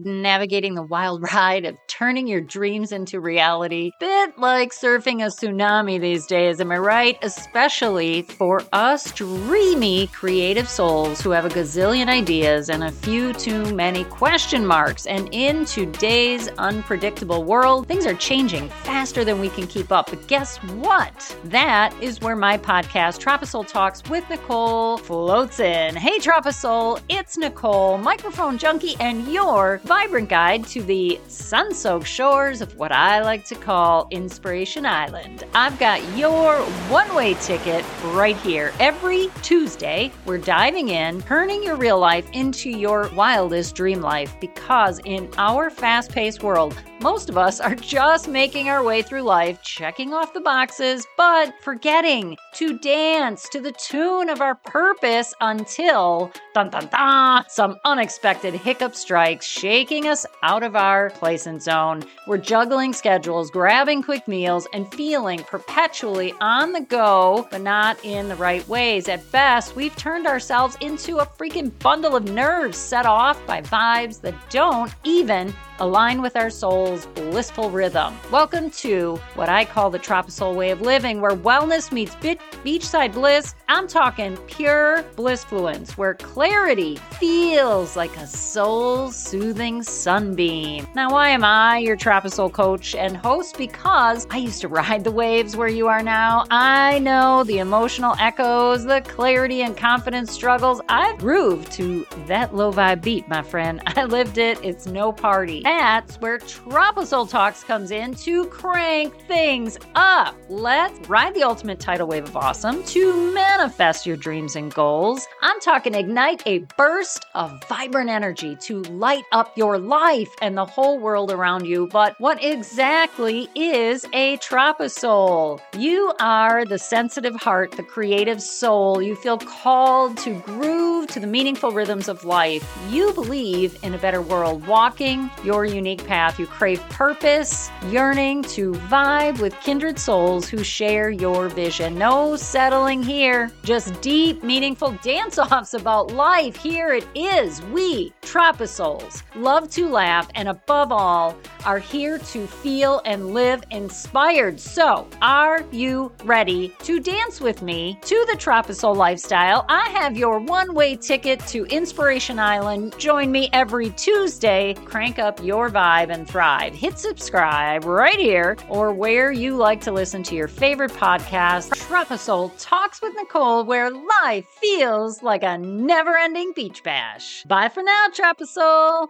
navigating the wild ride of turning your dreams into reality. Bit like surfing a tsunami these days, am I right? Especially for us dreamy creative souls who have a gazillion ideas and a few too many question marks. And in today's unpredictable world, things are changing faster than we can keep up. But guess what? That is where my podcast, TropiSoul Talks with Nicole, floats in. Hey, TropiSoul, it's Nicole, microphone junkie, and your vibrant guide to the sun shores of what I like to call Inspiration Island. I've got your one way ticket right here. Every Tuesday, we're diving in, turning your real life into your wildest dream life because in our fast paced world, most of us are just making our way through life, checking off the boxes, but forgetting to dance to the tune of our purpose until dun dun dun some unexpected hiccup strikes, shaking us out of our placement zone. We're juggling schedules, grabbing quick meals, and feeling perpetually on the go, but not in the right ways. At best, we've turned ourselves into a freaking bundle of nerves set off by vibes that don't even align with our soul's blissful rhythm. Welcome to what I call the TropiSoul way of living, where wellness meets beachside bliss. I'm talking pure blissfluence, where clarity feels like a soul soothing sunbeam. Now, why am I your TropiSoul coach and host? Because I used to ride the waves where you are now. I know the emotional echoes, the clarity and confidence struggles. I've grooved to that low vibe beat, my friend. I lived it. It's no party that's where TropiSoul Talks comes in to crank things up. Let's ride the ultimate tidal wave of awesome to manifest your dreams and goals. I'm talking ignite a burst of vibrant energy to light up your life and the whole world around you. But what exactly is a TropiSoul? You are the sensitive heart, the creative soul. You feel called to groove to the meaningful rhythms of life. You believe in a better world, walking your your unique path. You crave purpose, yearning to vibe with kindred souls who share your vision. No settling here, just deep, meaningful dance offs about life. Here it is. We, TropiSouls, love to laugh and above all, are here to feel and live inspired. So, are you ready to dance with me to the TropiSoul lifestyle? I have your one way ticket to Inspiration Island. Join me every Tuesday. Crank up your vibe and thrive. Hit subscribe right here or where you like to listen to your favorite podcast, TropiSoul Talks with Nicole, where life feels like a never ending beach bash. Bye for now, TropiSoul.